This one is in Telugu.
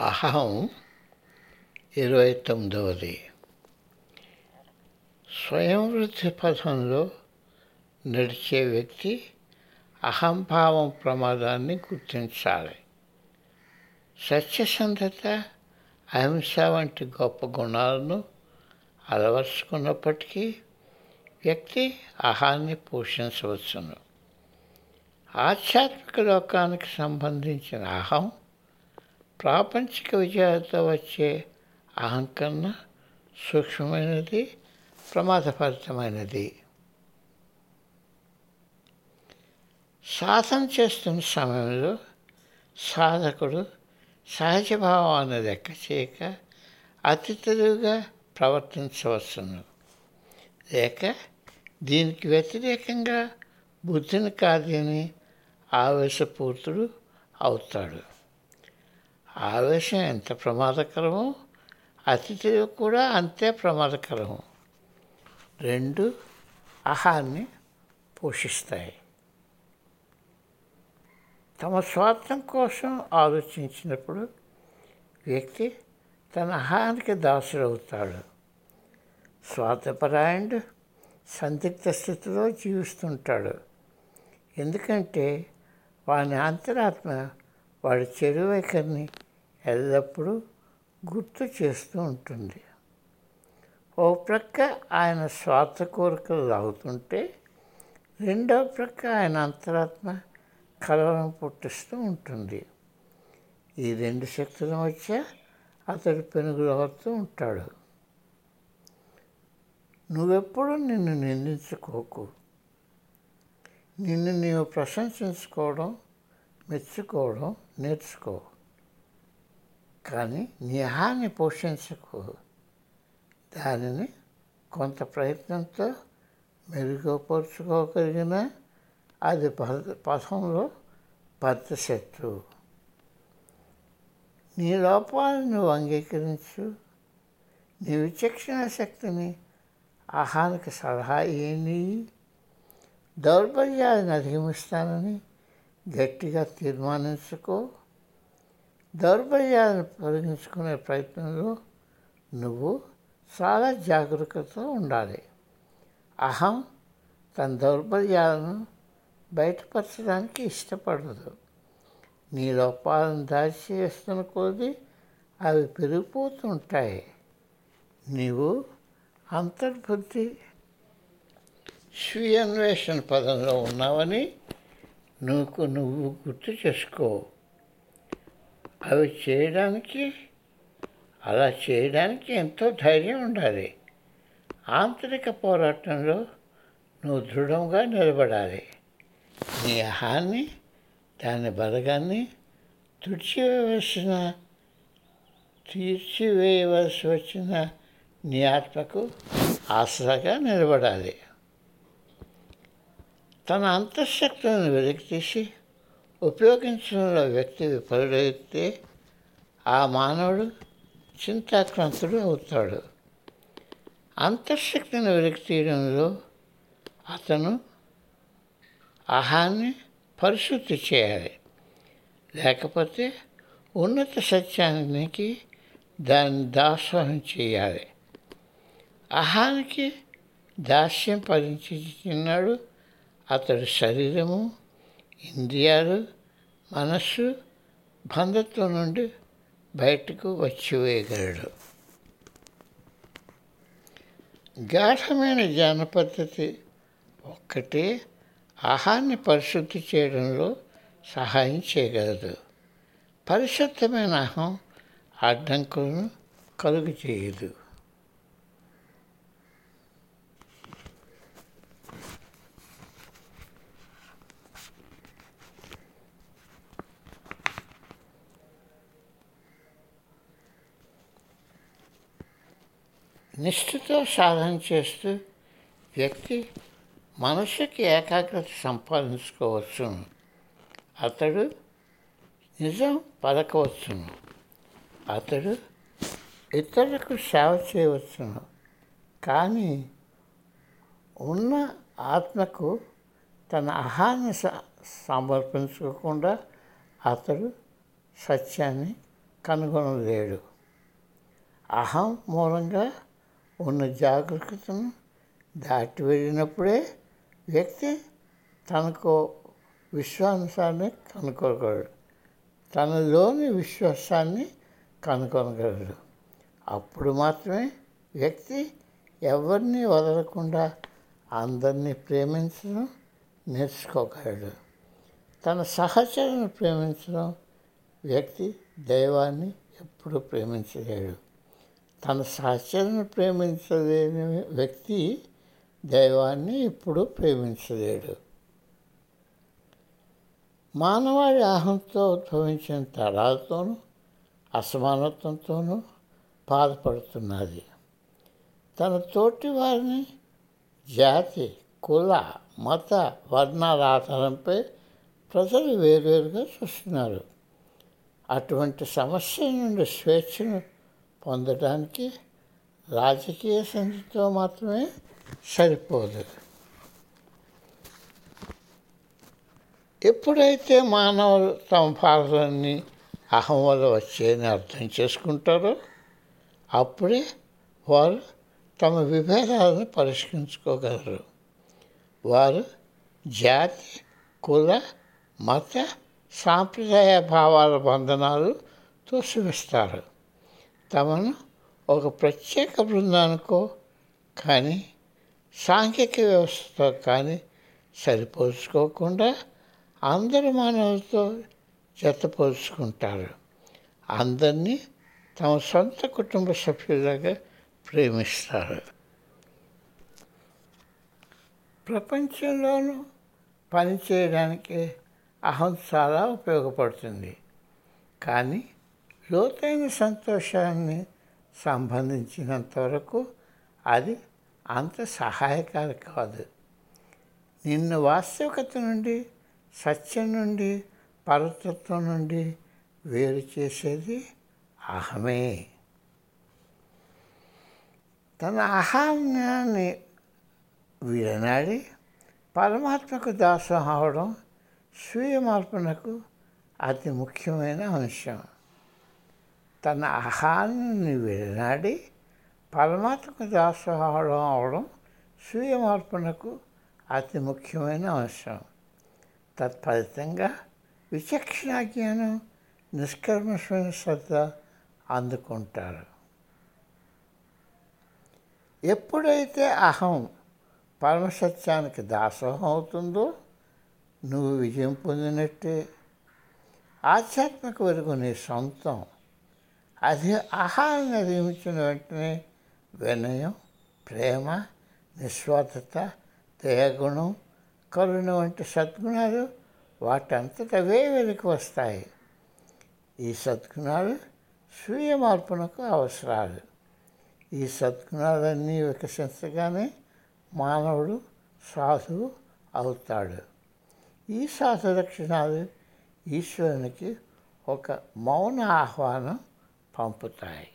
అహం ఇరవై తొమ్మిదవది స్వయం వృత్తి పథంలో నడిచే వ్యక్తి అహంభావం ప్రమాదాన్ని గుర్తించాలి. సత్యసంధత అహింస వంటి గొప్ప గుణాలను అలవర్చుకున్నప్పటికీ వ్యక్తి అహాన్ని పోషించవచ్చును. ఆధ్యాత్మిక లోకానికి సంబంధించిన అహం ప్రాపంచిక విజయాలతో వచ్చే అహం కన్నా సూక్ష్మమైనది ప్రమాదభరితమైనది. సాధన చేస్తున్న సమయంలో సాధకుడు సహజ భావాన్ని లెక్క చేయక అతి తెలివిగా ప్రవర్తించవచ్చును. లేక దీనికి వ్యతిరేకంగా బుద్ధిని కాదని ఆవేశపూర్తుడు అవుతాడు. ఆవేశం ఎంత ప్రమాదకరమో అతిథి కూడా అంతే ప్రమాదకరము. రెండు అహాన్ని పోషిస్తాయి. తమ స్వార్థం కోసం ఆలోచించినప్పుడు వ్యక్తి తన అహానికి దాసుడవుతాడు. స్వార్థపరాయణుడు సందిగ్ధ స్థితిలో జీవిస్తుంటాడు. ఎందుకంటే వాని అంతరాత్మ వాడి చెడు వైఖరిని ఎల్లప్పుడూ గుర్తు చేస్తూ ఉంటుంది. ఓ ప్రక్క ఆయన స్వార్థ కోరికలు లాగుతుంటే రెండో ప్రక్క ఆయన అంతరాత్మ కలవరం పుట్టిస్తూ ఉంటుంది. ఈ రెండు శక్తుల మధ్య అతడు పెనుగులవుతూ ఉంటాడు. నువ్వెప్పుడు నిన్ను నిందించుకోకు. నిన్ను నీవు ప్రశంసించుకోవడం మెచ్చుకోవడం నేర్చుకో. కానీ నీ హాని పోషించకు. దానిని కొంత ప్రయత్నంతో మెరుగుపరుచుకోగలిగిన అది పద పథంలో పెద్ద శత్రువు నీ లోపాలను నువ్వు అంగీకరించు. నీ విచక్షణ శక్తిని ఆహానికి సలహా ఏని దౌర్బల్యాలను అధిగమిస్తానని గట్టిగా తీర్మానించుకో. దౌర్బల్యాలను తొలగించుకునే ప్రయత్నంలో నువ్వు చాలా జాగ్రత్తతో ఉండాలి. అహం తన దౌర్బల్యాలను బయటపరచడానికి ఇష్టపడదు. నీ లోపాలను దాచివేస్తున్న కొద్దీ అవి పెరిగిపోతుంటాయి. నీవు అంతర్బుద్ధి స్వీయ అన్వేషణ పదంలో ఉన్నావని నువ్వు నువ్వు గుర్తు చేసుకో. అవి చేయడానికి అలా చేయడానికి ఎంతో ధైర్యం ఉండాలి. ఆంతరిక పోరాటంలో నువ్వు దృఢంగా నిలబడాలి. నీ అహాన్ని దాని బలగాన్ని తుడిచివేయవలసిన తీర్చివేయవలసి వచ్చిన నీ ఆత్మకు ఆసరాగా నిలబడాలి. తన అంతఃశక్తులను వెలికితీసి ఉపయోగించడంలో వ్యక్తి విఫలుడైతే ఆ మానవుడు చింతాక్రాంతుడు అవుతాడు. అంతఃశక్తిని వెలికి తీయడంలో అతను అహాన్ని పరిశుద్ధి చేయాలి. లేకపోతే ఉన్నత సత్యానికి దాన్ని దాసోహం చేయాలి. అహానికి దాస్యం పరిచిన్నాడు అతడు శరీరము ఇంద్రియాలు మనస్సు బంధత్వం నుండి బయటకు వచ్చివేయగలడు గాఢమైన జ్ఞాన పద్ధతి ఒక్కటే ఆహారాన్ని పరిశుద్ధి చేయడంలో సహాయం చేయగలదు. పరిశుద్ధమైన అహం అడ్డంకులను కలుగు చేయదు నిష్ఠతో సాధన చేస్తూ వ్యక్తి మనసుకి ఏకాగ్రత సంపాదించుకోవచ్చును అతడు నిజం పలకవచ్చును అతడు ఇతరులకు సేవ చేయవచ్చును కానీ ఉన్న ఆత్మకు తన అహాన్ని సమర్పించుకోకుండా అతడు సత్యాన్ని కనుగొనలేడు. అహం మూలంగా ఉన్న జాగ్రత్తను దాటి వెళ్ళినప్పుడే వ్యక్తి తనకు విశ్వాసాన్ని కనుక్కోగలడు. తనలోని విశ్వాసాన్ని కనుగొనగలడు అప్పుడు మాత్రమే వ్యక్తి ఎవరిని వదలకుండా అందరినీ ప్రేమించడం నేర్చుకోగలడు. తన సహచరులను ప్రేమించడం వ్యక్తి దైవాన్ని ఎప్పుడూ ప్రేమించలేడు. తన సహచరులను ప్రేమించలేని వ్యక్తి దైవాన్ని ఇప్పుడు ప్రేమించలేడు. మానవాడి అహంతో ఉద్భవించిన తరాలతోనూ అసమానత్వంతోనూ బాధపడుతున్నది. తన తోటి వారిని జాతి కుల మత వర్ణాల ఆధారంపై ప్రజలు వేరువేరుగా చూస్తున్నారు. అటువంటి సమస్య నుండి స్వేచ్ఛను పొందడానికి రాజకీయ సంధితో మాత్రమే సరిపోదు. ఎప్పుడైతే మానవులు తమ బాధలన్నీ అహం వల్ల వచ్చాయని అర్థం చేసుకుంటారో అప్పుడే వారు తమ విభేదాలను పరిష్కరించుకోగలరు. వారు జాతి కుల మత సాంప్రదాయ భావాల బంధనాలు తోసివిస్తారు. తమను ఒక ప్రత్యేక బృందానికో కానీ సాంఘిక వ్యవస్థతో కానీ సరిపోల్చుకోకుండా అందరి మానవులతో జతపోల్చుకుంటారు. అందరినీ తమ సొంత కుటుంబ సభ్యులుగా ప్రేమిస్తారు. ప్రపంచంలోనూ పనిచేయడానికి అహం చాలా ఉపయోగపడుతుంది. కానీ లోతైన సంతోషాన్ని సంబంధించినంత వరకు అది అంత సహాయకారి కాదు. నిన్ను వాస్తవికత నుండి సత్యం నుండి పరతత్వం నుండి వేరు చేసేది అహమే. తన ఆహారాన్ని విడనాడి పరమాత్మకు దాసం అవడం స్వీయ మార్పునకు అతి ముఖ్యమైన అంశం. తన అహాన్ని వినాడి పరమాత్మకు దాసం అవడం స్వీయ మార్పునకు అతి ముఖ్యమైన అంశం. తత్ఫలితంగా విచక్షణ జ్ఞానం నిష్కర్మషమైన శ్రద్ధ అందుకుంటారు. ఎప్పుడైతే అహం పరమసత్యానికి దాసోహం అవుతుందో నువ్వు విజయం పొందినట్టే. ఆధ్యాత్మిక వెలుగు నీ సొంతం. అది ఆహారాన్ని నిర్మించిన వెంటనే వినయం ప్రేమ నిస్వార్థత దేహగుణం కరుణ వంటి సద్గుణాలు వాటంతటవే వెలికి వస్తాయి. ఈ సద్గుణాలు స్వీయ మార్పునకు అవసరాలు. ఈ సద్గుణాలన్నీ వికసించగానే మానవుడు సాధువు అవుతాడు. ఈ సాధు లక్షణాలు ఈశ్వరునికి ఒక మౌన ఆహ్వానం పంపుతాయి